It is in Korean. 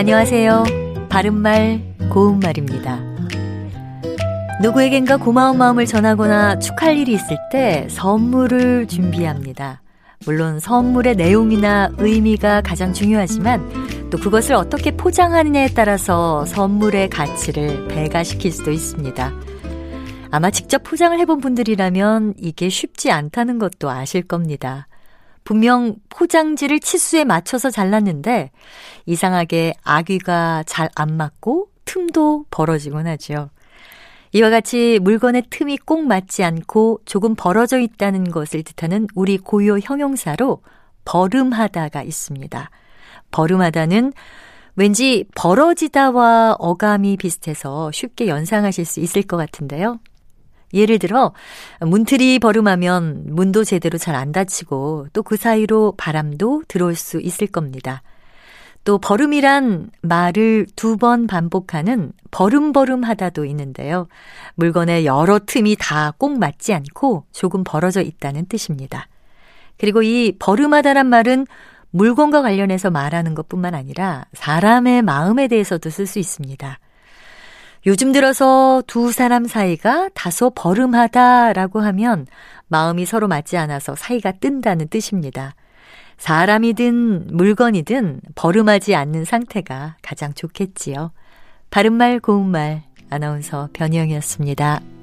안녕하세요. 바른말, 고운말입니다. 누구에겐가 고마운 마음을 전하거나 축할 일이 있을 때 선물을 준비합니다. 물론 선물의 내용이나 의미가 가장 중요하지만 또 그것을 어떻게 포장하느냐에 따라서 선물의 가치를 배가시킬 수도 있습니다. 아마 직접 포장을 해본 분들이라면 이게 쉽지 않다는 것도 아실 겁니다. 분명 포장지를 치수에 맞춰서 잘랐는데 이상하게 아귀가 잘 안 맞고 틈도 벌어지곤 하죠. 이와 같이 물건의 틈이 꼭 맞지 않고 조금 벌어져 있다는 것을 뜻하는 우리 고유 형용사로 버름하다가 있습니다. 버름하다는 왠지 벌어지다와 어감이 비슷해서 쉽게 연상하실 수 있을 것 같은데요. 예를 들어 문틀이 버름하면 문도 제대로 잘 안 닫히고 또 그 사이로 바람도 들어올 수 있을 겁니다. 또 버름이란 말을 두 번 반복하는 버름버름하다도 있는데요. 물건의 여러 틈이 다 꼭 맞지 않고 조금 벌어져 있다는 뜻입니다. 그리고 이 버름하다란 말은 물건과 관련해서 말하는 것 뿐만 아니라 사람의 마음에 대해서도 쓸 수 있습니다. 요즘 들어서 두 사람 사이가 다소 버름하다라고 하면 마음이 서로 맞지 않아서 사이가 뜬다는 뜻입니다. 사람이든 물건이든 버름하지 않는 상태가 가장 좋겠지요. 바른말 고운말 아나운서 변희영이었습니다.